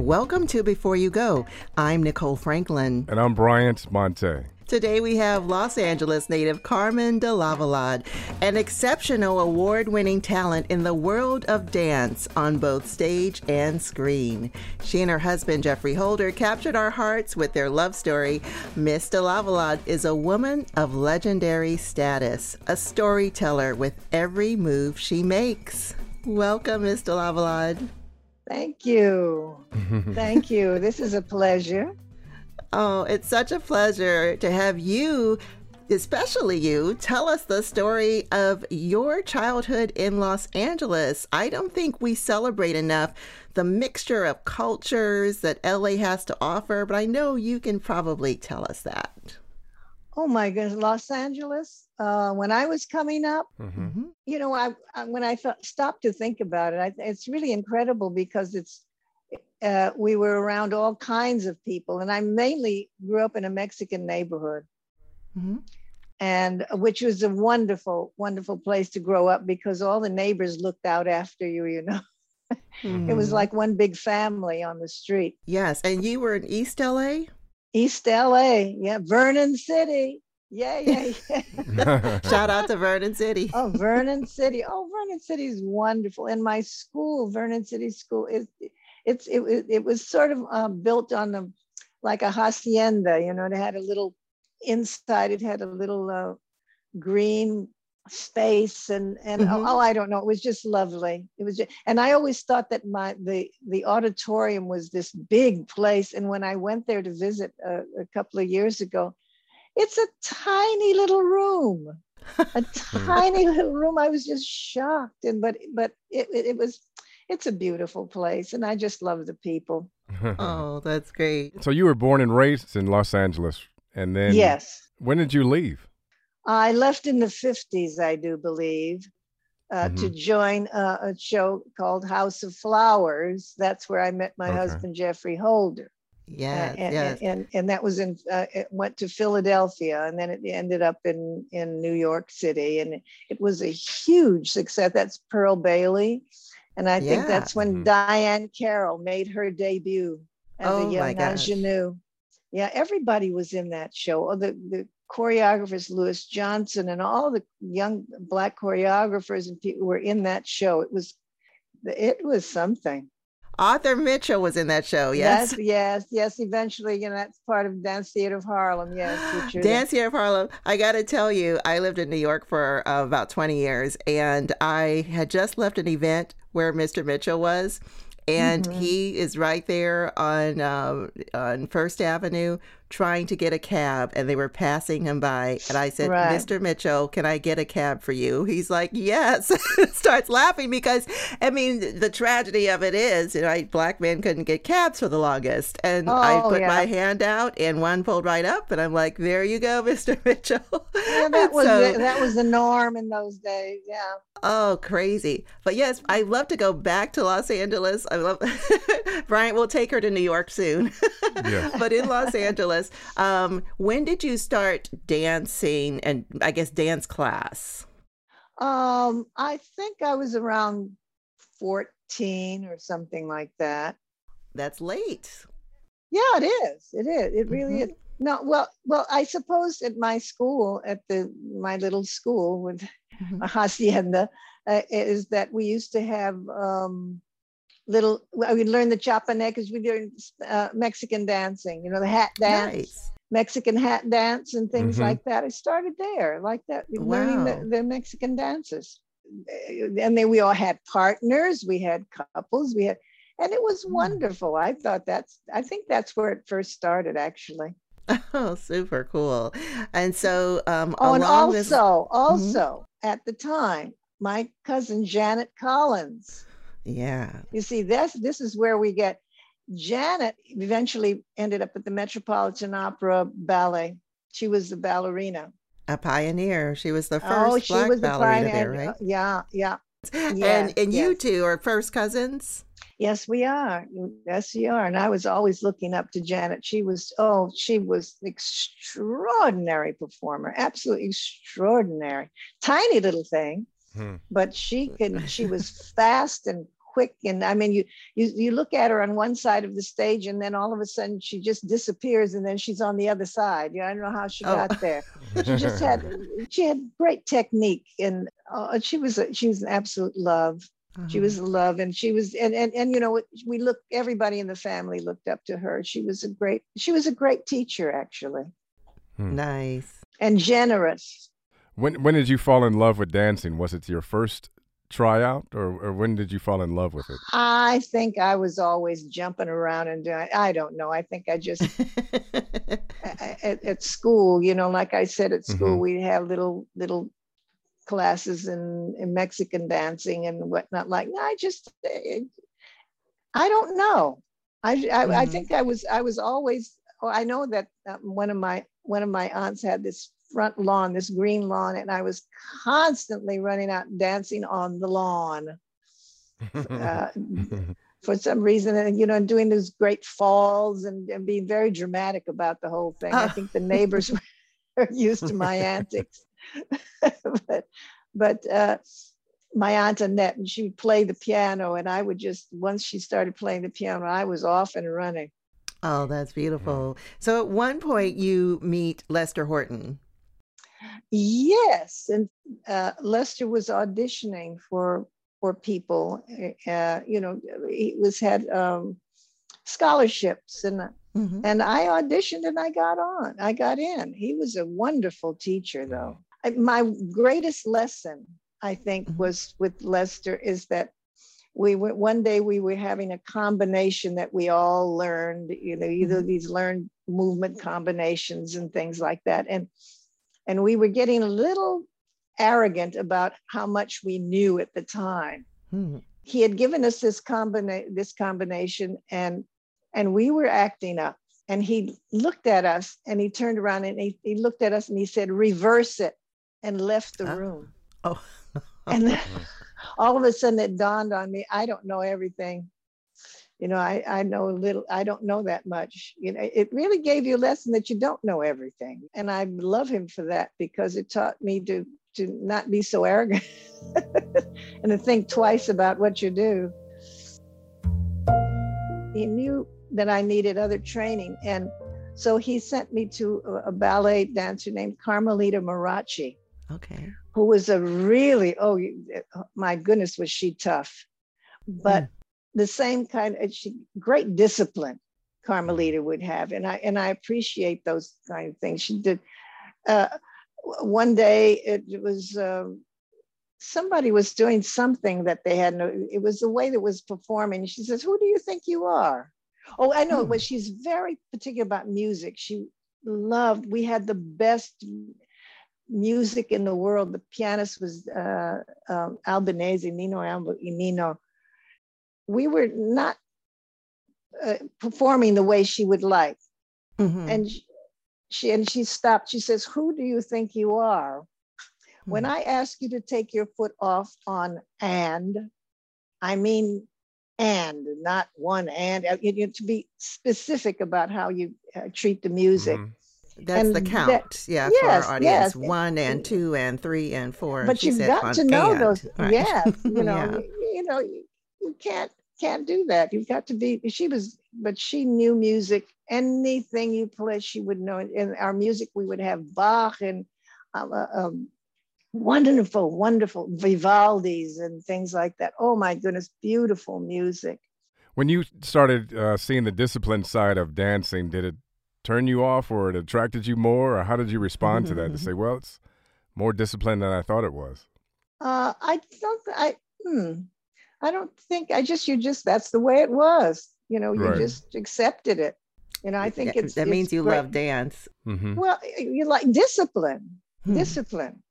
Welcome to Before You Go. I'm Nicole Franklin. And I'm Bryant Monte. Today we have Los Angeles native Carmen de Lavallade, an exceptional award winning talent in the world of dance on both stage and screen. She and her husband Geoffrey Holder captured our hearts with their love story. Miss de Lavallade is a woman of legendary status, a storyteller with every move she makes. Welcome, Miss de Lavallade. Thank you. Thank you. This is a pleasure. Oh, it's such a pleasure to have you, especially you, tell us the story of your childhood in Los Angeles. I don't think we celebrate enough the mixture of cultures that LA has to offer, but I know you can probably tell us that. Oh my goodness, Los Angeles. Uh, when I was coming up, mm-hmm. you know, I, I, when I th- stopped to think about it, I, it's really incredible because it's uh, we were around all kinds of people, and I mainly grew up in a Mexican neighborhood, mm-hmm. and uh, which was a wonderful, wonderful place to grow up because all the neighbors looked out after you. You know, mm-hmm. it was mm-hmm. like one big family on the street. Yes, and you were in East LA. East LA, yeah, Vernon City. Yeah, yeah, yeah. Shout out to Vernon City. oh, Vernon City. Oh, Vernon City is wonderful. And my school, Vernon City School, is it's it, it was sort of uh, built on the like a hacienda you know it had a little inside it had a little uh, green space and and mm-hmm. oh, i don't know it was just lovely it was just, and i always thought that my the the auditorium was this big place and when i went there to visit a, a couple of years ago it's a tiny little room a tiny little room i was just shocked and but but it, it, it was it's a beautiful place and I just love the people. oh, that's great. So you were born and raised in Los Angeles and then Yes. When did you leave? I left in the 50s, I do believe, uh, mm-hmm. to join a, a, show called House of Flowers. That's where I met my okay. husband, Geoffrey Holder. Yeah, uh, and, yes. and, and, and that was in uh, it went to Philadelphia and then it ended up in in New York City and it was a huge success. That's Pearl Bailey and I think that's when mm-hmm. Diahann Carroll made her debut as oh, a young ingenue. Yeah, everybody was in that show. Oh, the, the choreographers, Louis Johnson, and all the young black choreographers and people were in that show. It was, it was something. Arthur Mitchell was in that show, yes? That's, yes, yes. Eventually, you know, that's part of Dance Theater of Harlem, yes. Dance Theater of Harlem. I got to tell you, I lived in New York for uh, about 20 years, and I had just left an event where Mr. Mitchell was. And mm-hmm. he is right there on uh, on First Avenue trying to get a cab and they were passing him by. And I said, right. Mr. Mitchell, can I get a cab for you? He's like, yes. Starts laughing because, I mean, the tragedy of it is, you know, black men couldn't get cabs for the longest. And oh, I put yeah. my hand out and one pulled right up. And I'm like, there you go, Mr. Mitchell. Yeah, that, was, so, the, that was the norm in those days. Yeah. Oh, crazy. But yes, I love to go back to Los Angeles. I love, Bryant will take her to New York soon. yeah. But in Los Angeles, um, when did you start dancing and I guess dance class? Um, I think I was around 14 or something like that. That's late. Yeah, it is. It is. It really mm-hmm. is. No, well, well, I suppose at my school, at the my little school with mm-hmm. hacienda, uh, is that we used to have um, little we learned the chapanet because we learned uh, mexican dancing you know the hat dance nice. mexican hat dance and things mm-hmm. like that i started there like that wow. learning the, the, mexican dances and then we all had partners we had couples we had and it was mm. wonderful i thought that's i think that's where it first started actually oh super cool and so um oh and also this... also mm-hmm. at the time my cousin janet collins yeah. You see, this this is where we get Janet eventually ended up at the Metropolitan Opera Ballet. She was the ballerina. A pioneer. She was the oh, first oh, she black was ballerina the there, right? Yeah, yeah. and and yes. you two are first cousins? Yes, we are. Yes, we are. And I was always looking up to Janet. She was, oh, she was an extraordinary performer, absolutely extraordinary. Tiny little thing, Hmm. But she could, she was fast and quick and i mean you you you look at her on one side of the stage and then all of a sudden she just disappears and then she's on the other side yeah i don't know how she Oh. got there she just had she had great technique and uh, she was a, she was an absolute love she Uh-huh. was a love and she was and and, and you know we look everybody in the family looked up to her she was a great she was a great teacher actually nice. and generous When when did you fall in love with dancing? Was it your first tryout, or, or when did you fall in love with it? i think i was always jumping around and doing i don't know i think i just at, at school you know like i said at school Mhm. we'd have little little classes in, in mexican dancing and whatnot like i just eh, i don't know i i, I Mhm. think i was i was always oh, i know that uh, one of my one of my aunts had this front lawn this green lawn and i was constantly running out and dancing on the lawn uh, for some reason, and you know, and doing those great falls and, and being very dramatic about the whole thing. I Ah. think the neighbors were used to my antics, but but uh, my aunt Annette, and she would play the piano, and I would just once she started playing the piano, I was off and running. Oh, that's beautiful. So at one point you meet Lester Horton. Yes, and uh, Lester was auditioning for for people. Uh, you know, he was had um, scholarships, and Mhm. and I auditioned and I got on. I got in. He was a wonderful teacher, though. I, my greatest lesson, I think, Mhm. was with Lester is that we went one day we were having a combination that we all learned. You know, either these learned movement combinations and things like that, and and we were getting a little arrogant about how much we knew at the time Mhm. he had given us this combina- this combination and and we were acting up and he looked at us and he turned around and he, he looked at us and he said reverse it and left the Ah. room Oh. and then all of a sudden it dawned on me i don't know everything you know i i know a little i don't know that much you know it really gave you a lesson that you don't know everything. And i love him for that because it taught me to to not be so arrogant and to think twice about what you do. He knew that i needed other training. And so he sent me to a- a ballet dancer named Carmelita Maracci Okay. who was a really oh my goodness was she tough. But hmm. The same kind of she great discipline carmelita would have and i and i appreciate those kind of things she did uh, one day it, was um, somebody was doing something that they had no it was the way that was performing she says who do you think you are oh i know it Hmm. was she's very particular about music she loved we had the best music in the world. The pianist was uh, um, Albanese, Nino Alba, Nino. We were not uh, performing the way she would like, Mhm. and sh- she and she stopped. She says, "Who do you think you are?" When Hmm. I ask you to take your foot off on and, I mean and, not one and. Uh, You need to be specific about how you uh, treat the music. Mhm. That's the count. that- yeah, for our audience. yes. One and two and three and four. but she you've got to know and, those right. yes you know Yeah. you, you know you, you can't can't do that. You've got to be she was but she knew music anything you play she would know. In our music we would have bach and um, uh, um, wonderful wonderful vivaldi's and things like that. Oh my goodness beautiful music. When you started uh, seeing the discipline side of dancing, did it turn you off, or it attracted you more, or how did you respond to that? To say, well, it's more discipline than I thought it was. uh i don't i hmm, i don't think i just you just that's the way it was you know you Right. just accepted it you know i think Yeah, it's that it's means you great. love dance. hmm Well, you like discipline. Hmm. Discipline.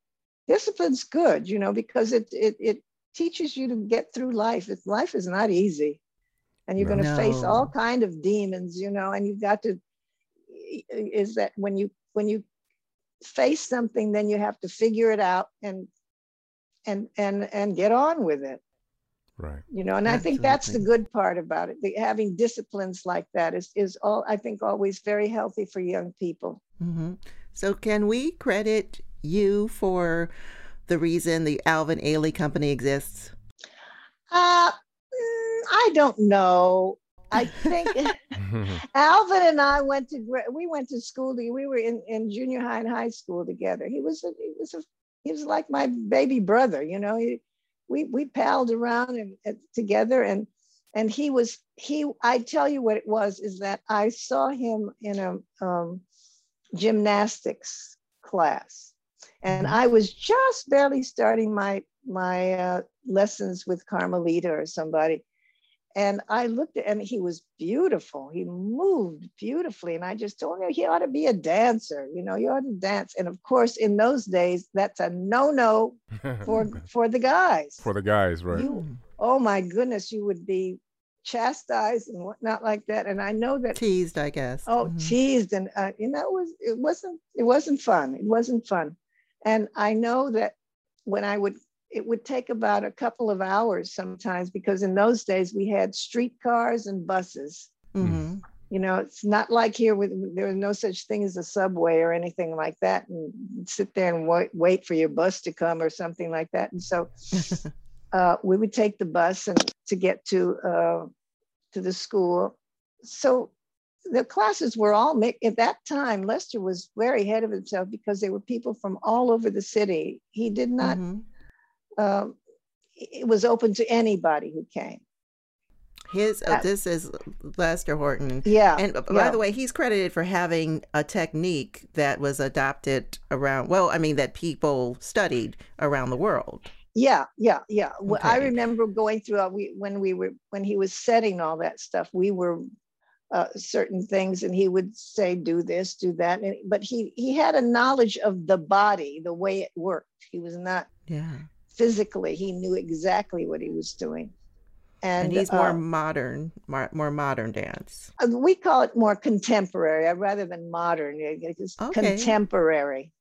Discipline's good, you know, because it it it teaches you to get through life. It, life is not easy, and you're going to face all kind of demons, you know, and you've got to. Is that when you when you face something, then you have to figure it out and and and and get on with it Right. you know and i think that's the good part about it the, having disciplines like that is is all i think always very healthy for young people hmm So, can we credit you for the reason the Alvin Ailey Company exists? uh I don't know. I think Alvin and I went to we went to school. We were in, in junior high and high school together. He was a, he was a, he was like my baby brother. You know, he, we we palled around and, and together, and and he was he. I tell you what it was is that I saw him in a um, gymnastics class, and. I was just barely starting my my uh, lessons with Carmelita or somebody, and I looked at and he was beautiful. He moved beautifully. And I just told him he ought to be a dancer. You know, you ought to dance. And of course, in those days, that's a no-no for for the guys. For the guys, right. You, oh my goodness, you would be chastised and whatnot like that. And I know that teased, I guess. Oh, mm-hmm. teased. And uh, you know, it was it wasn't it wasn't fun. It wasn't fun. And I know that when I would it would take about a couple of hours sometimes because in those days we had streetcars and buses. Mm-hmm. You know, it's not like here with there was no such thing as a subway or anything like that, and sit there and wait, wait for your bus to come or something like that. And so uh, we would take the bus and to get to uh, to the school. So the classes were all mixed. At that time, Lester was very ahead of himself because there were people from all over the city. He did not. Mm-hmm um, it was open to anybody who came. His uh, this is Lester Horton. Yeah. And by yeah. the way, he's credited for having a technique that was adopted around. Well, I mean that people studied around the world. Yeah, yeah, yeah. Okay. I remember going through uh, we when we were when he was setting all that stuff. We were uh, certain things, and he would say, "Do this, do that." And, but he he had a knowledge of the body, the way it worked. He was not. Yeah physically he knew exactly what he was doing and, and he's more uh, modern more, more, modern dance uh, we call it more contemporary uh, rather than modern it's okay. contemporary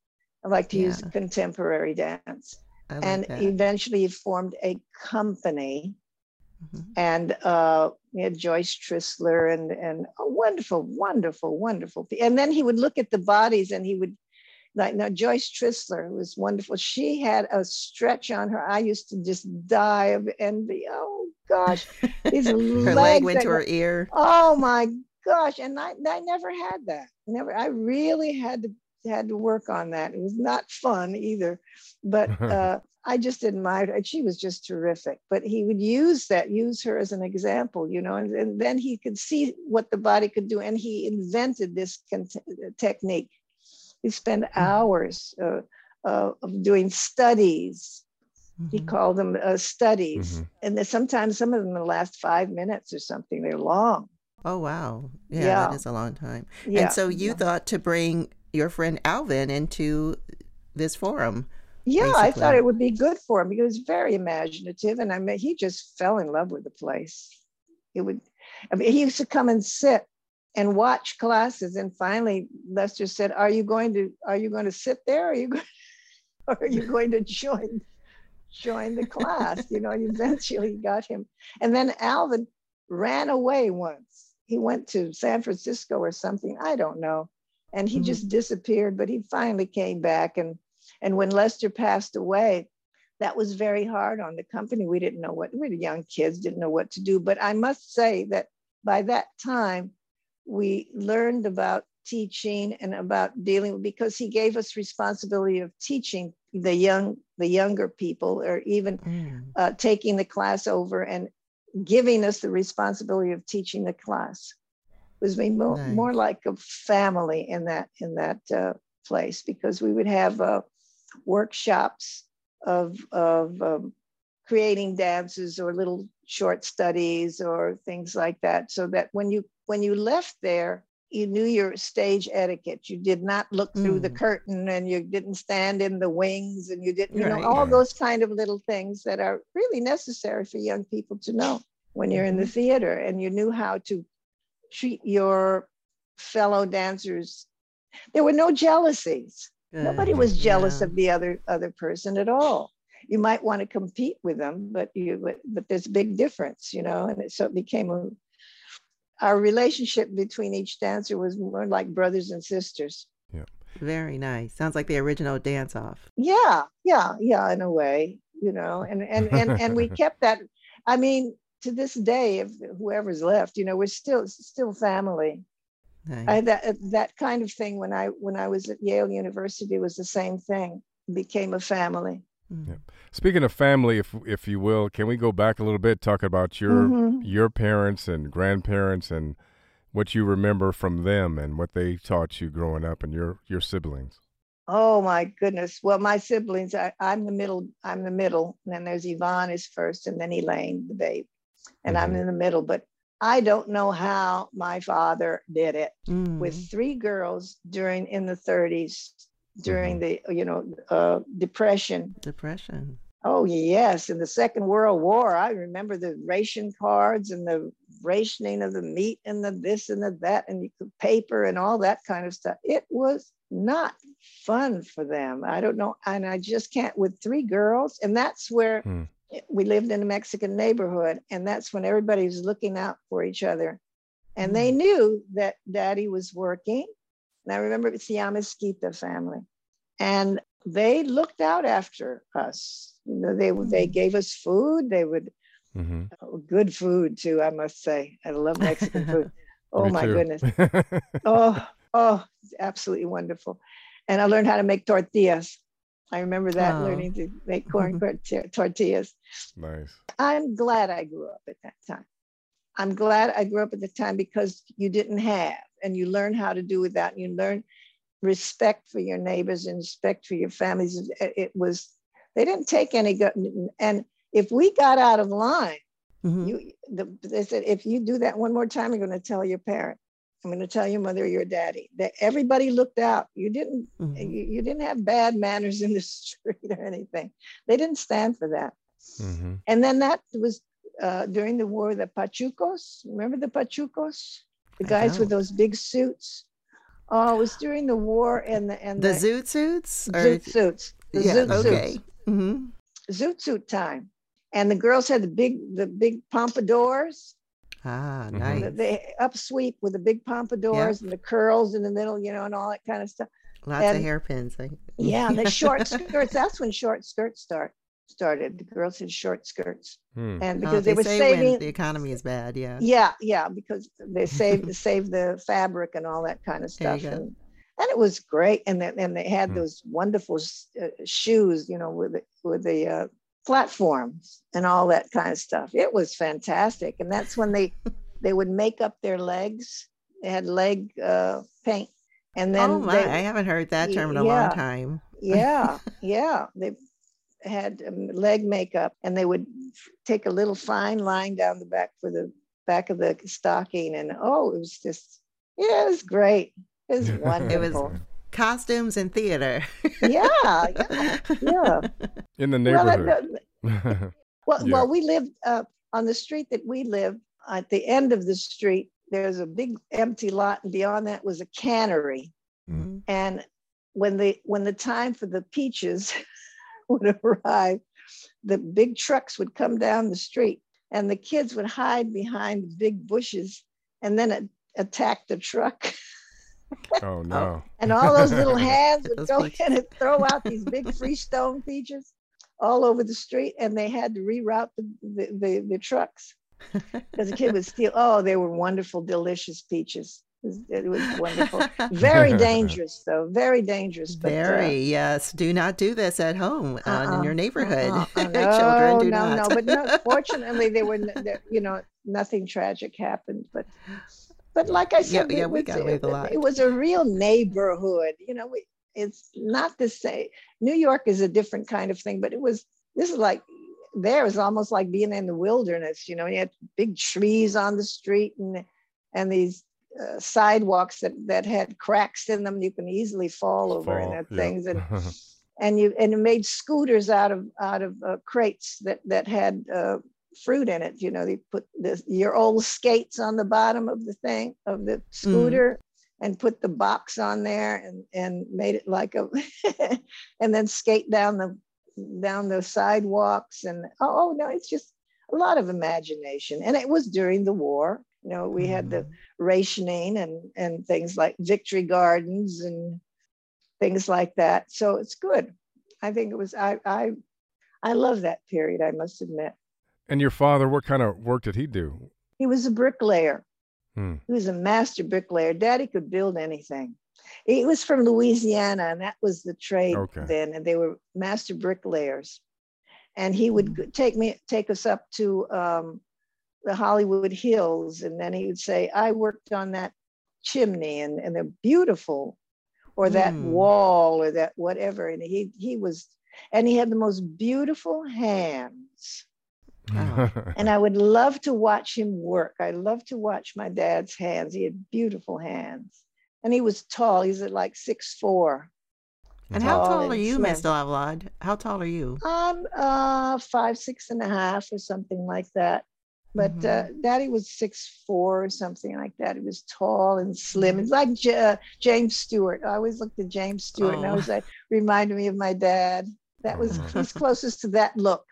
i like to yeah. use contemporary dance like and that. eventually he formed a company mm-hmm. and uh, we had Joyce Trisler and and a wonderful, wonderful, wonderful. And then he would look at the bodies and he would like now Joyce Trisler was wonderful. She had a stretch on her. I used to just die of envy. Oh gosh, these her leg went to her ear. Oh my gosh, and I, I never had that. Never. I really had to had to work on that. It was not fun either, but uh, I just admired her. She was just terrific. But he would use that, use her as an example, you know, and, and then he could see what the body could do, and he invented this con- technique we spend mm-hmm. hours uh, uh, of doing studies. Mm-hmm. He called them uh, studies. Mm-hmm. And then sometimes some of them last five minutes or something. They're long. Oh, wow. Yeah, yeah. that is a long time. Yeah. And so you yeah. thought to bring your friend Alvin into this forum. Yeah, basically. I thought it would be good for him. He was very imaginative, and I mean, he just fell in love with the place. He would, I mean, he used to come and sit and watch classes. And finally, Lester said, "Are you going to Are you going to sit there? Are you going, are you going to join join the class?" You know, eventually got him. And then Alvin ran away once. He went to San Francisco or something. I don't know. And he mm-hmm. just disappeared. But he finally came back. And and when Lester passed away, that was very hard on the company. We didn't know what we were young kids, didn't know what to do. But I must say that by that time, we learned about teaching and about dealing because he gave us responsibility of teaching the young the younger people or even mm. uh, taking the class over and giving us the responsibility of teaching the class it was more, nice. more like a family in that in that uh, place because we would have uh, workshops of of um, creating dances or little short studies or things like that so that when you when you left there, you knew your stage etiquette. You did not look through mm. the curtain and you didn't stand in the wings and you didn't, you right. know, all those kind of little things that are really necessary for young people to know when you're in the mm-hmm. theater. And you knew how to treat your fellow dancers. There were no jealousies. Good. Nobody was jealous yeah. of the other other person at all. You might want to compete with them, but you but, but there's a big difference, you know, and it, so it became a our relationship between each dancer was more like brothers and sisters. Yeah. Very nice. Sounds like the original dance off. Yeah, yeah, yeah, in a way, you know, and and and and we kept that. I mean, to this day, if whoever's left, you know, we're still still family. Nice. I, that that kind of thing when I when I was at Yale University was the same thing. Became a family. Yeah. Speaking of family, if if you will, can we go back a little bit, talk about your mm-hmm. your parents and grandparents and what you remember from them and what they taught you growing up and your your siblings? Oh my goodness. Well, my siblings, I, am the middle, I'm the middle. And then there's Yvonne is first, and then Elaine, the babe. And mm-hmm. I'm in the middle. But I don't know how my father did it mm. with three girls during in the 30s during mm-hmm. the you know uh, depression. Depression. Oh yes, in the Second World War, I remember the ration cards and the rationing of the meat and the this and the that and the paper and all that kind of stuff. It was not fun for them. I don't know, and I just can't with three girls, and that's where. Hmm. We lived in a Mexican neighborhood, and that's when everybody was looking out for each other. And they hmm. knew that daddy was working. And I remember it's the Amesquita family. And they looked out after us. You know, they they hmm. gave us food. They would mm-hmm. oh, good food too. I must say, I love Mexican food. Oh my too. goodness. oh oh, absolutely wonderful. And I learned how to make tortillas. I remember that oh. learning to make corn tortillas. Nice. I'm glad I grew up at that time. I'm glad I grew up at the time because you didn't have, and you learn how to do with that. And you learn respect for your neighbors and respect for your families. It was, they didn't take any, good. and if we got out of line, mm-hmm. you, the, they said, if you do that one more time, you're going to tell your parent. I'm going to tell your mother or your daddy that everybody looked out. You didn't, mm-hmm. you, you, didn't have bad manners in the street or anything. They didn't stand for that. Mm-hmm. And then that was uh, during the war, the Pachucos. Remember the Pachucos? The guys with those big suits. Oh, it was during the war and the and the, the zoot suits. Or... Zoot suits. The yeah, zoot okay. suits. Mm-hmm. Zoot suit time, and the girls had the big the big pompadours. Ah, nice. The, the upsweep with the big pompadours yep. and the curls in the middle, you know, and all that kind of stuff. Lots and, of hairpins. yeah, the short skirts. That's when short skirts start started. The girls had short skirts, hmm. and oh, because oh, they, they, were saving the economy is bad. Yeah, yeah, yeah, because they saved save the fabric and all that kind of stuff, and and it was great. And then and they had hmm. those wonderful uh, shoes, you know, with the, with the uh, platforms and all that kind of stuff. It was fantastic, and that's when they they would make up their legs. They had leg uh, paint, and then oh my, they, I haven't heard that term in a yeah, long time. yeah, yeah, they had um, leg makeup, and they would take a little fine line down the back for the back of the stocking, and oh, it was just yeah, it was great. It was wonderful. It was costumes and theater. yeah, yeah, yeah. In the neighborhood. Well, well, yeah. well we lived uh, on the street that we lived. At the end of the street, there's a big empty lot, and beyond that was a cannery. Mm-hmm. And when the when the time for the peaches would arrive, the big trucks would come down the street and the kids would hide behind the big bushes and then attack the truck. Oh no. and all those little hands would go in and throw out these big freestone peaches all over the street and they had to reroute the, the, the, the trucks because the kid would steal. Oh, they were wonderful, delicious peaches. It was wonderful. Very dangerous, though. Very dangerous. But, Very uh, yes. Do not do this at home uh, uh-uh, in your neighborhood. Uh-uh. no, Children do no, not. no. But no, fortunately, there were. You know, nothing tragic happened. But, but like I said, yeah, yeah we got away with a lot. It was a real neighborhood. You know, we, it's not the same. New York is a different kind of thing, but it was. This is like there was almost like being in the wilderness. You know, you had big trees on the street and and these uh, sidewalks that, that had cracks in them you can easily fall over fall, and yeah. things and and you and you made scooters out of out of uh, crates that that had uh, fruit in it you know they put this, your old skates on the bottom of the thing of the scooter mm. and put the box on there and and made it like a and then skate down the down the sidewalks and oh, oh no it's just a lot of imagination and it was during the war you know, we had the mm-hmm. rationing and and things like victory gardens and things like that. So it's good. I think it was I I I love that period, I must admit. And your father, what kind of work did he do? He was a bricklayer. Hmm. He was a master bricklayer. Daddy could build anything. He was from Louisiana, and that was the trade Okay. then, and they were master bricklayers. And he would Mm-hmm. take me, take us up to um, the Hollywood Hills, and then he would say, "I worked on that chimney, and and they're beautiful, or that Mm. wall, or that whatever." And he he was, and he had the most beautiful hands and I would love to watch him work. I love to watch my dad's hands. He had beautiful hands, and he was tall. He's at like six four. And how Tall tall are you, slim. Mr. Lovelad? How tall are you? I'm uh five six and a half or something like that. But uh, Daddy was six four or something like that. He was tall and slim. It's like J- uh, James Stewart. I always looked at James Stewart, and I Oh. was like, reminded me of my dad. That was he's closest to that look.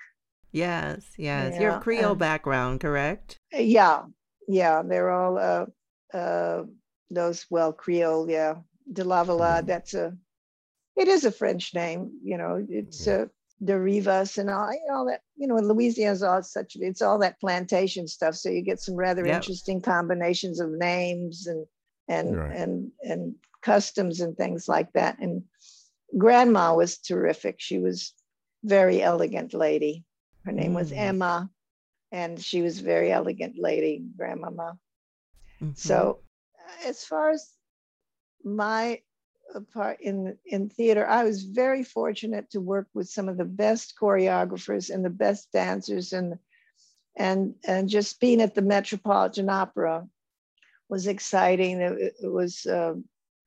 Yes, yes. Your Creole uh, background, correct? Uh, Yeah, yeah, they're all uh, uh, those well Creole. Yeah, de Lavallade. That's a, it is a French name. You know, it's uh, de Rivas and all, all that. You know, Louisiana's all such. It's all that plantation stuff. So you get some rather Yep. interesting combinations of names and and Right. and and customs and things like that. And Grandma was terrific. She was very elegant lady. Her name was Mm. Emma and she was very elegant lady, grandmama. Mhm. So, as far as my part in in theater, I was very fortunate to work with some of the best choreographers and the best dancers, and and and just being at the Metropolitan Opera was exciting. It, it was uh,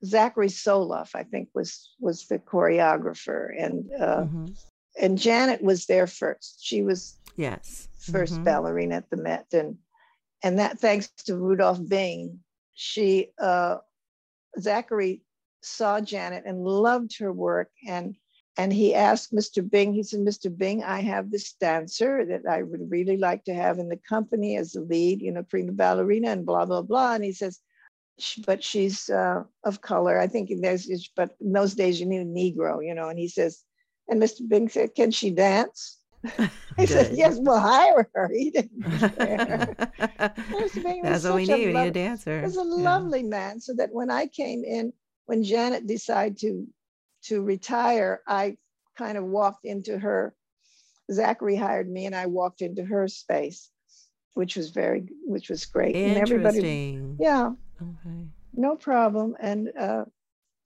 Zachary Solov, I think, was was the choreographer, and uh, Mhm. and Janet was there first. She was Yes. 1st Mhm. ballerina at the Met, and and that thanks to Rudolf Bing. She uh, Zachary saw Janet and loved her work, and and he asked Mr. Bing. He said, "Mr. Bing, I have this dancer that I would really like to have in the company as the lead, you know, prima ballerina, and blah blah blah." And he says. But she's uh, of color. I think there's, but in those days you knew Negro, you know. And he says, and Mr. Bing said, "Can she dance?" He said, "Yes, we'll hire her." He didn't care. Mr. Bing That's what we a need. We need a dancer. He was a Yeah. lovely man. So that when I came in, when Janet decided to to retire, I kind of walked into her. Zachary hired me, and I walked into her space, which was very, which was great. And everybody, yeah, Okay. no problem. And uh,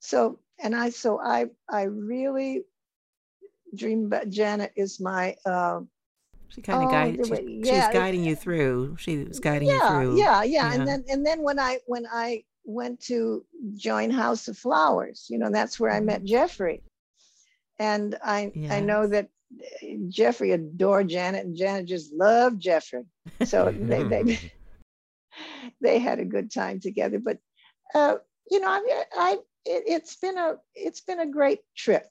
so, and I, so I, I really dream about Janet is my. Uh, She kind of Oh, guide. the She, way- she's yeah, guiding you through. She was guiding you through. yeah, yeah, Yeah. And then and then when I when I went to join House of Flowers, you know, that's where I met Mm-hmm. Geoffrey. And I I know that uh, Geoffrey adored Janet and Janet just loved Geoffrey. So they they they had a good time together. But uh, you know, I I it, it's been a it's been a great trip.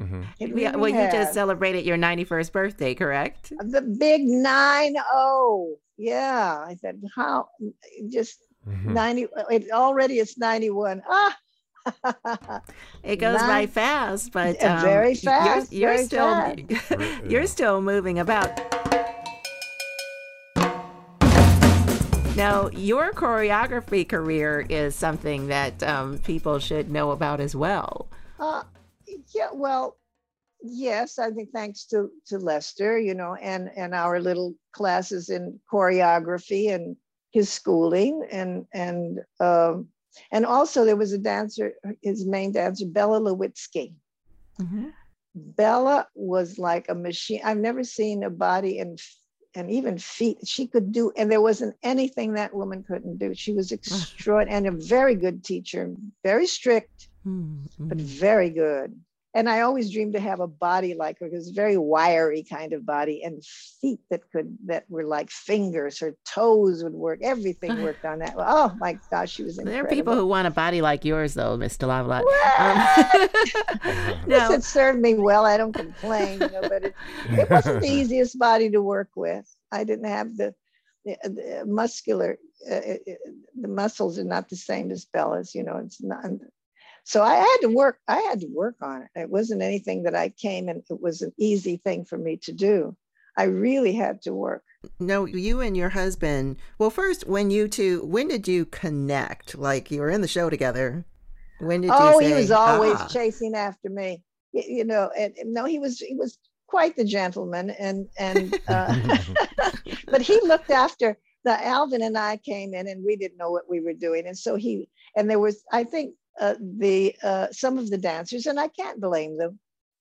Mm-hmm. Yeah, really well, you just celebrated your 91st birthday, correct? the big nine oh. Yeah. I said, how just Mhm. 90 it already it's 91 ah It goes by fast, but um, very fast, You're, you're very still fast. you're still moving about. Now, your choreography career is something that um, people should know about as well. uh, yeah well yes i think thanks to to lester you know and and our little classes in choreography and his schooling and and um and also there was a dancer his main dancer Bella Lewitzky Bella was like a machine. I've never seen a body and and even feet. She could do, and there wasn't anything that woman couldn't do. She was extraordinary and a very good teacher, very strict, but Mhm. very good. And I always dreamed to have a body like her because very wiry kind of body and feet that could that were like fingers. Her toes would work. Everything worked on that. Oh my gosh, she was incredible. There are people who want a body like yours, though, Mr. Lavalette. Um, Yes, it served me well. I don't complain, you know, but it, it wasn't the easiest body to work with. I didn't have the, the, the muscular, uh, uh, the muscles are not the same as Bella's, you know, it's not. So I had to work, I had to work on it. It wasn't anything that I came and it was an easy thing for me to do. I really had to work. No, you and your husband. Well, first, when you two, when did you connect? Like you were in the show together. When did oh, you? Oh, he was always ah. chasing after me. You know, and no, he was he was quite the gentleman, and and uh, but he looked after the Alvin and I came in, and we didn't know what we were doing, and so he and there was I think uh, the uh, some of the dancers, and I can't blame them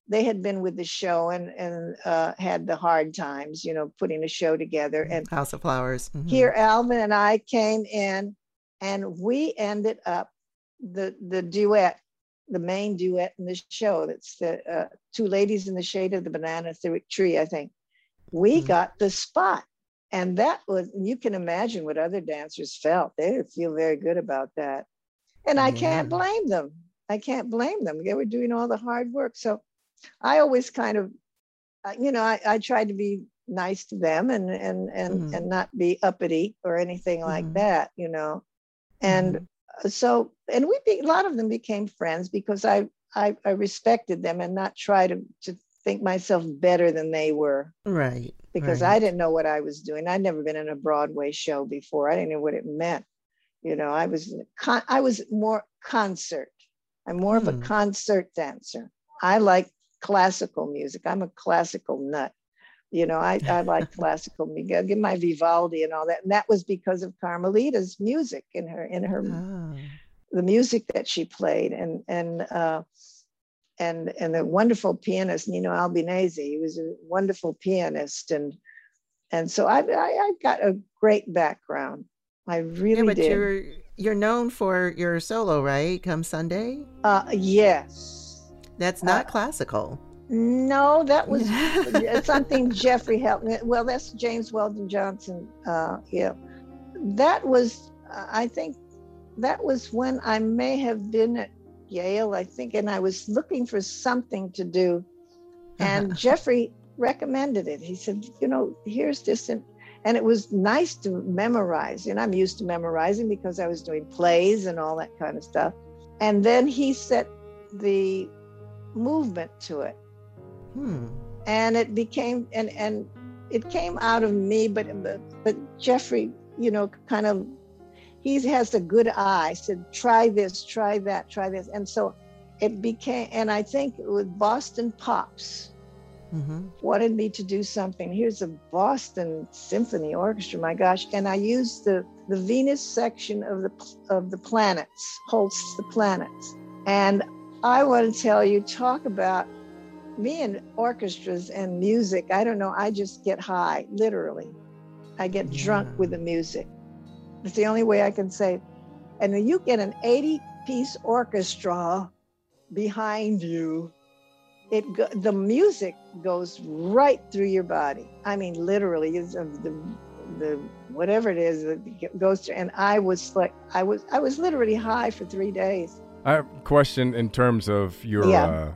they had been with the show and and uh, had the hard times, you know, putting a show together. And House of Flowers. Mm-hmm. Here, Alvin and I came in, and we ended up the the duet, the main duet in the show. That's the uh, two ladies in the shade of the banana tree. I think we mm-hmm. got the spot, and that was you can imagine what other dancers felt. They didn't feel very good about that, and I can't blame them. I can't blame them. They were doing all the hard work, so I always kind of, uh, you know, I, I tried to be nice to them and and and mm. and not be uppity or anything like mm. that, you know. And mm. so, and we be, a lot of them became friends because I, I I respected them and not try to to think myself better than they were. Right. Because right. I didn't know what I was doing. I'd never been in a Broadway show before. I didn't know what it meant. You know, I was con- I was more concert. I'm more of a hmm. concert dancer. I like classical music. I'm a classical nut. You know, I, I like classical music. I give my Vivaldi and all that. And that was because of Carmelita's music in her in her oh. the music that she played and and uh and and the wonderful pianist Nino Albinese. He was a wonderful pianist and and so I, I I've got a great background. I really yeah, but did. You're you're known for your solo, right? Come Sunday. Uh, yes, that's not uh, classical. No, that was something Geoffrey helped me. Well, that's James Weldon Johnson. Uh, yeah, that was. I think that was when I may have been at Yale. I think, and I was looking for something to do, and Geoffrey recommended it. He said, "You know, here's this," and and it was nice to memorize. And I'm used to memorizing because I was doing plays and all that kind of stuff. And then he set the movement to it. Hmm. And it became and and it came out of me, but but Geoffrey, you know, kind of he has a good eye. Said, try this, try that, try this, and so it became. And I think with Boston Pops. Mm-hmm. wanted me to do something. Here's a Boston Symphony Orchestra, my gosh! And I used the the Venus section of the of the planets, Holst's the planets, and I want to tell you, talk about me and orchestras and music. I don't know. I just get high, literally. I get yeah. drunk with the music. It's the only way I can say. And when you get an 80 piece orchestra behind you, it the music goes right through your body. I mean, literally, is the the whatever it is that goes through. And I was like, I was I was literally high for three days. I have a question in terms of your. Yeah. Uh,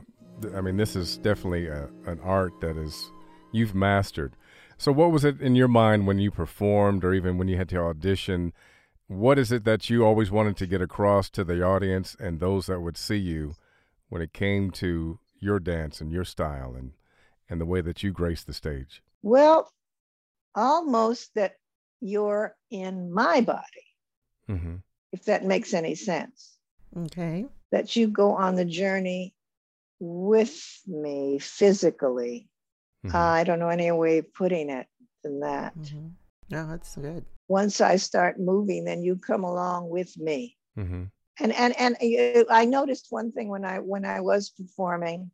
I mean, this is definitely a, an art that is you've mastered. So, what was it in your mind when you performed, or even when you had to audition? What is it that you always wanted to get across to the audience and those that would see you when it came to your dance and your style and and the way that you grace the stage? Well, almost that you're in my body, mm-hmm. if that makes any sense. Okay. That you go on the journey with me physically. Mm-hmm. Uh, I don't know any way of putting it than that. Mm-hmm. No, that's good. Once I start moving, then you come along with me. Mm-hmm. And and and uh, I noticed one thing when I when I was performing,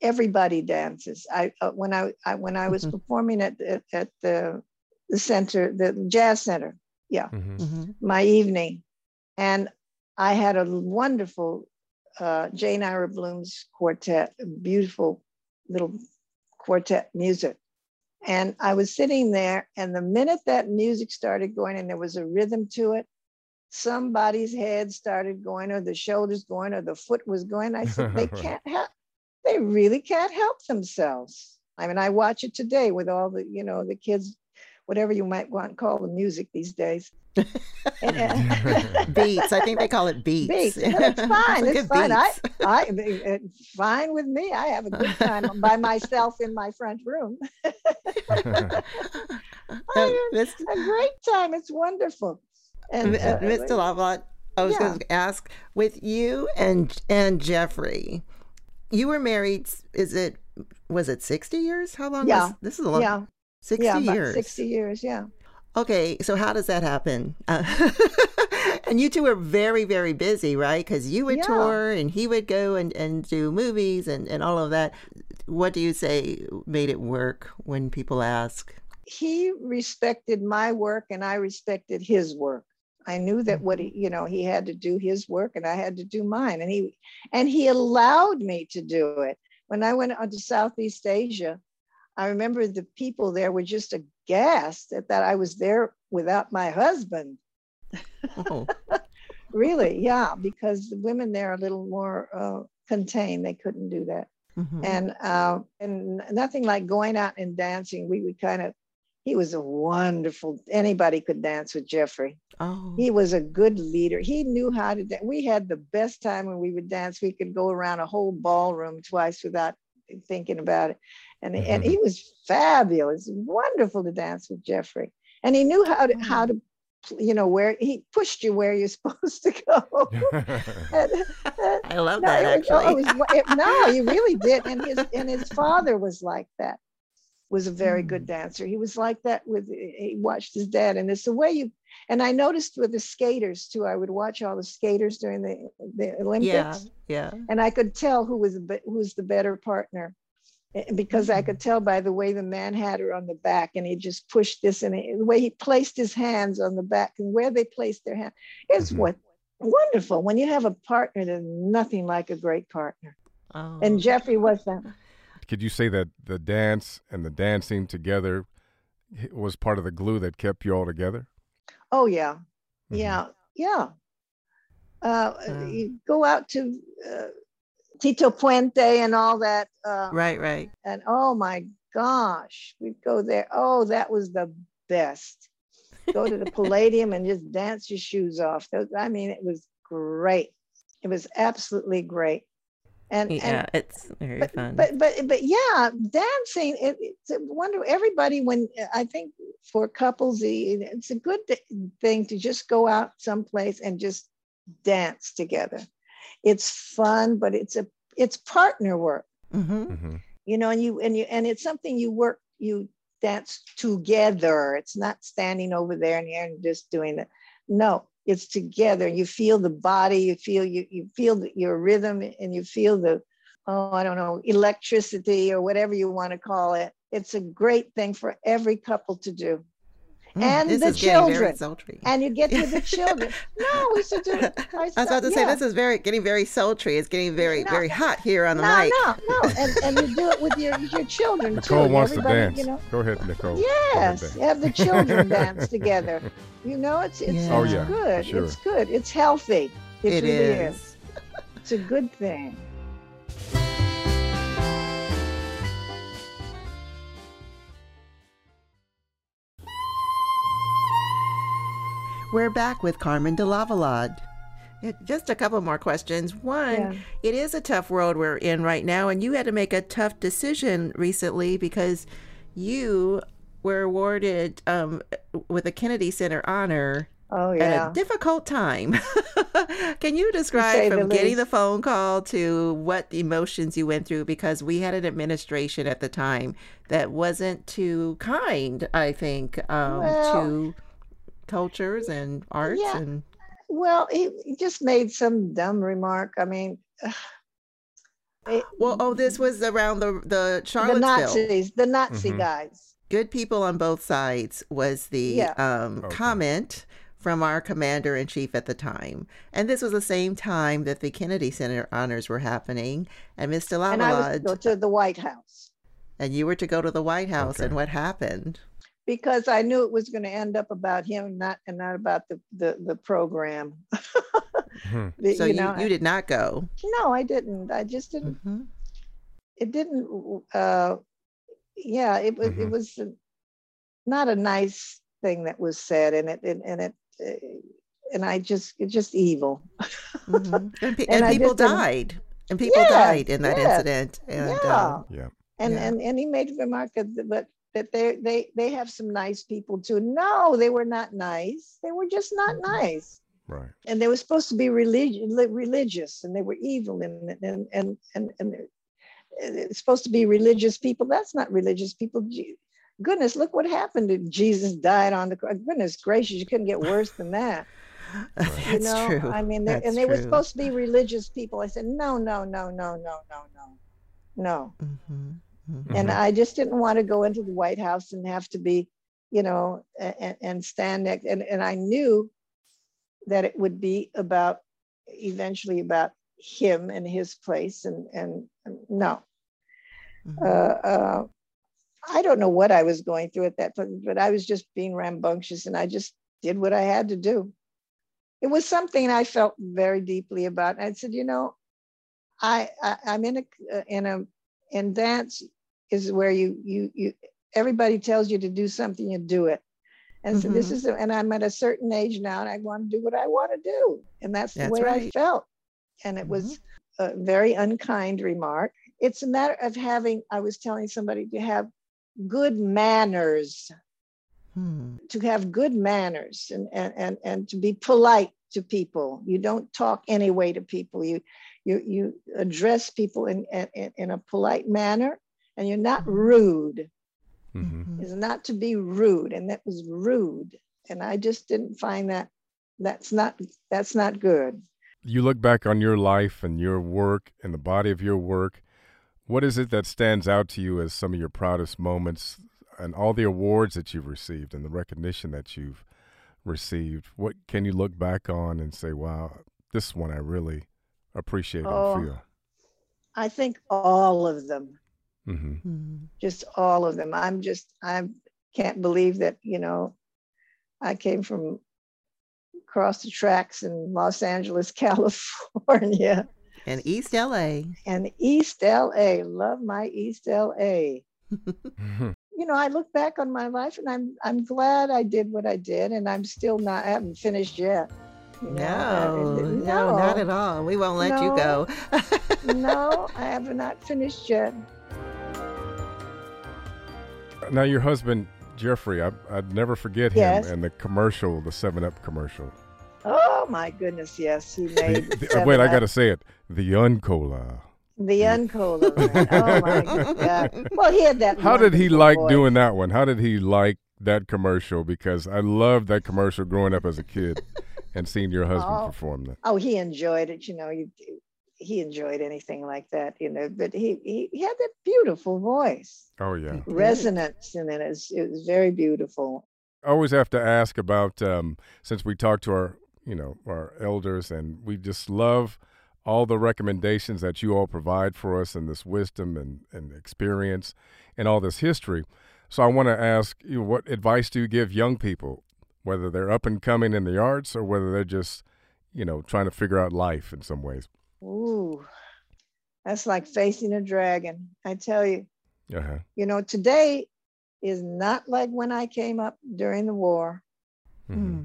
everybody dances. I uh, when I, I when I was mm-hmm. performing at at, at the the center, the jazz center, yeah, mm-hmm. Mm-hmm. my evening, and I had a wonderful uh, Jane Ira Bloom's quartet, beautiful little quartet music. And I was sitting there, and the minute that music started going and there was a rhythm to it, somebody's head started going, or the shoulders going, or the foot was going. I said, they can't help, they really can't help themselves. I mean, I watch it today with all the, you know, the kids whatever you might want to call the music these days. uh, beats. I think they call it beats. Beats. it's fine. it's fine. I, I, it's fine with me. I have a good time by myself in my front room. I had a great time. It's wonderful. And uh, Mr. Lavallade, I was yeah. going to ask with you and and Geoffrey, you were married. Is it was it sixty years? How long? Yeah, was, this is a long. Yeah, sixty yeah, years. Sixty years. Yeah. Okay, so how does that happen? Uh, and you two were very, very busy, right? Because you would yeah. tour and he would go and, and do movies and, and all of that. What do you say made it work when people ask? He respected my work and I respected his work. I knew that what he, mm-hmm. you know, he had to do his work and I had to do mine. And he and he allowed me to do it. When I went on to Southeast Asia, I remember the people there were just aghast at that I was there without my husband. Oh. really, yeah, because the women there are a little more uh, contained. They couldn't do that. Mm-hmm. And uh, and nothing like going out and dancing. We would kind of he was a wonderful anybody could dance with geoffrey oh. he was a good leader he knew how to dance we had the best time when we would dance we could go around a whole ballroom twice without thinking about it and, mm-hmm. and he was fabulous wonderful to dance with geoffrey and he knew how to oh. how to you know where he pushed you where you're supposed to go and, and, i love no, that actually it was, it, no he really did and his and his father was like that was a very mm. good dancer. He was like that with he watched his dad, and it's the way you. And I noticed with the skaters too. I would watch all the skaters during the the Olympics. Yeah, yeah. And I could tell who was who was the better partner, eh, because I could mm. tell by the way the man had her on the back, and he just pushed this, and the way he placed his hands on the back, and where they placed their hand is mm-hmm. what wonderful. When you have a partner, there's nothing like a great partner. Oh. And Geoffrey was that could you say that the dance and the dancing together was part of the glue that kept you all together? Oh yeah, mm-hmm. yeah, yeah. Uh, mm. You go out to uh, Tito Puente and all that. Uh, right, right. And oh my gosh, we'd go there. Oh, that was the best. Go to the Palladium and just dance your shoes off. I mean, it was great. It was absolutely great and yeah and, it's very but, fun but but but yeah dancing it, it's a wonder everybody when i think for couples it's a good thing to just go out someplace and just dance together. It's fun but it's a it's partner work. Mm-hmm. Mm-hmm. you know and you and you and it's something you work you dance together. It's not standing over there and you're just doing it no it's together. You feel the body you feel you, you feel your rhythm and you feel the oh i don't know electricity or whatever you want to call it it's a great thing for every couple to do mm, and the children and you get to the children no we should do it i was about to yeah. say this is very getting very sultry it's getting very no, very hot here on the no, mic no no and, and you do it with your your children nicole too. wants to dance you know? go ahead nicole yes have the children dance together you know, it's it's, yeah. Oh, yeah, good. Sure. It's good. It's healthy. It, it really is. is. It's a good thing. We're back with Carmen de Lavallade. Just a couple more questions. One, yeah. it is a tough world we're in right now, and you had to make a tough decision recently because you were awarded um, with a Kennedy Center honor oh, yeah. at a difficult time. Can you describe from the getting least. the phone call to what emotions you went through? Because we had an administration at the time that wasn't too kind, I think, um, well, to cultures and arts yeah. and. Well, he, he just made some dumb remark. I mean. It, well, oh, this was around the the Charlottesville. The Nazis, the Nazi mm-hmm. guys good people on both sides was the yeah. um, okay. comment from our commander in chief at the time. And this was the same time that the Kennedy Center honors were happening. And Mr. Lavallade. And I was to go to the White House. And you were to go to the White House. Okay. And what happened? Because I knew it was going to end up about him, not and not about the the, the program. hmm. so you, you, know, you, did not go. No, I didn't. I just didn't. Mm-hmm. It didn't. Uh, yeah, it was mm-hmm. it was not a nice thing that was said, and it and, and it uh, and I just it's just evil. mm-hmm. And, and, and people died, and people died in that incident. And, yeah, um, yeah. And, yeah. and and he made a remark, but that they they they have some nice people too. No, they were not nice. They were just not mm-hmm. nice. Right. And they were supposed to be religious, religious, and they were evil, and and and and, and it's supposed to be religious people. That's not religious people. Goodness, look what happened to Jesus died on the cross. Goodness gracious, you couldn't get worse than that. That's you know, true. I mean, and they true. were supposed to be religious people. I said, no, no, no, no, no, no, no, no. Mm-hmm. Mm-hmm. And I just didn't want to go into the White House and have to be, you know, and, and stand next. And, and I knew that it would be about eventually about him and his place. And, and, and no. Mm-hmm. Uh, uh, I don't know what I was going through at that point, but I was just being rambunctious and I just did what I had to do. It was something I felt very deeply about. And I said, you know, I, I am in a in a in dance is where you you you everybody tells you to do something, you do it. And so mm-hmm. this is and I'm at a certain age now and I want to do what I want to do. And that's the that's way right. I felt. And it mm-hmm. was a very unkind remark. It's a matter of having, I was telling somebody to have good manners. Hmm. To have good manners and, and, and, and to be polite to people. You don't talk anyway to people. You you you address people in, in, in a polite manner and you're not mm-hmm. rude. Mm-hmm. Is not to be rude, and that was rude. And I just didn't find that that's not that's not good. You look back on your life and your work and the body of your work. What is it that stands out to you as some of your proudest moments and all the awards that you've received and the recognition that you've received? What can you look back on and say, wow, this one I really appreciate oh, and feel? I think all of them. Mm-hmm. mm-hmm. Just all of them. I'm just, I can't believe that, you know, I came from across the tracks in Los Angeles, California. And East LA. And East LA. Love my East LA. you know, I look back on my life and I'm I'm glad I did what I did and I'm still not I haven't finished yet. You know? no, no, no, not at all. We won't let no, you go. no, I have not finished yet. Now, your husband, Geoffrey, I, would never forget him yes. and the commercial, the 7 Up commercial. Oh, my goodness, yes. He made. the, the, wait, I got to say it. The Uncola. The Uncola. oh, my God. Well, he had that. How did he like voice. doing that one? How did he like that commercial? Because I loved that commercial growing up as a kid and seeing your husband oh, perform that. Oh, he enjoyed it. You know, you he enjoyed anything like that, you know. But he he, he had that beautiful voice. Oh yeah, resonance, and then it was it was very beautiful. I always have to ask about um, since we talk to our you know our elders, and we just love all the recommendations that you all provide for us and this wisdom and, and experience and all this history. So I want to ask you, what advice do you give young people, whether they're up and coming in the arts or whether they're just, you know, trying to figure out life in some ways? Ooh, that's like facing a dragon. I tell you. Uh-huh. You know, today is not like when I came up during the war. Mm-hmm. Hmm.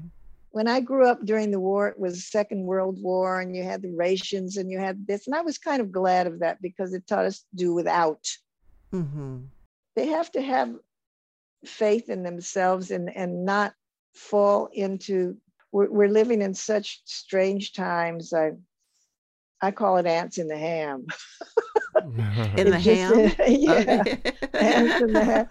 When I grew up during the war, it was Second World War, and you had the rations and you had this. And I was kind of glad of that because it taught us to do without. Mm-hmm. They have to have faith in themselves and, and not fall into. We're, we're living in such strange times. I I call it ants in the ham. in the ham? yeah, ants in the ham.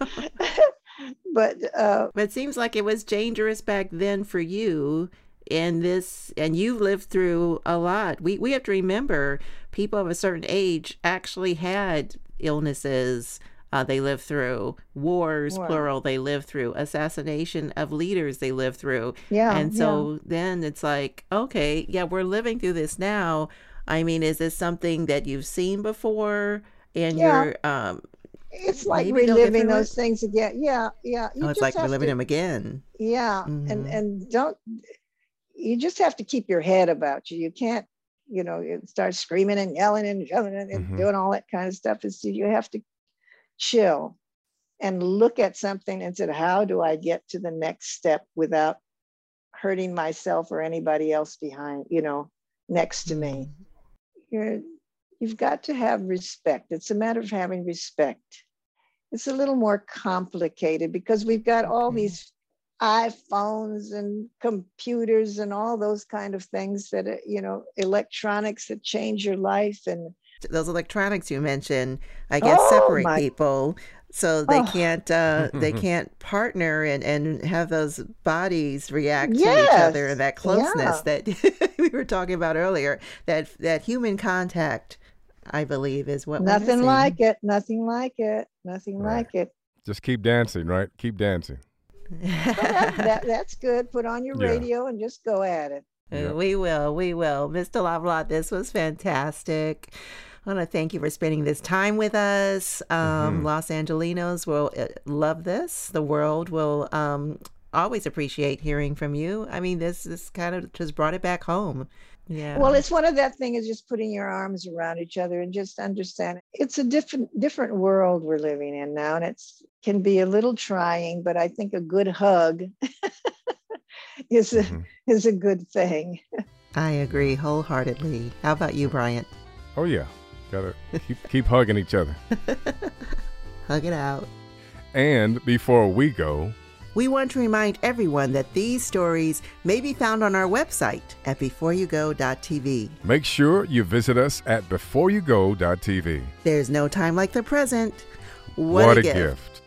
but uh, but it seems like it was dangerous back then for you in this and you've lived through a lot we we have to remember people of a certain age actually had illnesses uh, they lived through wars War. plural they lived through assassination of leaders they lived through yeah and so yeah. then it's like okay yeah we're living through this now I mean, is this something that you've seen before? And yeah. you're um it's like reliving those things again. Yeah, yeah. You oh, it's like reliving to, them again. Yeah, mm-hmm. and and don't you just have to keep your head about you. You can't, you know, start screaming and yelling and yelling and mm-hmm. doing all that kind of stuff. Is you have to chill and look at something and said, how do I get to the next step without hurting myself or anybody else behind, you know, next to me. You're you've got to have respect. It's a matter of having respect. it's a little more complicated because we've got all these iPhones and computers and all those kind of things that uh, you know electronics that change your life and Those electronics you mentioned, I guess, Oh, separate my- people so they Oh. can't uh, they can't partner and, and have those bodies react to each other and that closeness yeah. that we were talking about earlier. That that human contact, I believe, is what we're nothing like it nothing like it nothing Right. like it Just keep dancing, right? Keep dancing. That, that, that's good put on your Yeah. radio and just go at it Uh, Yeah. We will, we will. Mr. Lavallade, this was fantastic. I want to thank you for spending this time with us. Um, Mhm. Los Angelinos will uh, love this. The world will um, always appreciate hearing from you. I mean, this this kind of just brought it back home. Yeah. Well, it's one of that thing is just putting your arms around each other and just understand it's a different different world we're living in now, and it's can be a little trying, but I think a good hug is a, Mhm. is a good thing. I agree wholeheartedly. How about you, Bryant? Oh yeah, gotta keep keep hugging each other. Hug it out. And before we go, We want to remind everyone that these stories may be found on our website at beforeyougo.tv. make sure you visit us at beforeyougo.tv. There's no time like the present. What, What, a gift.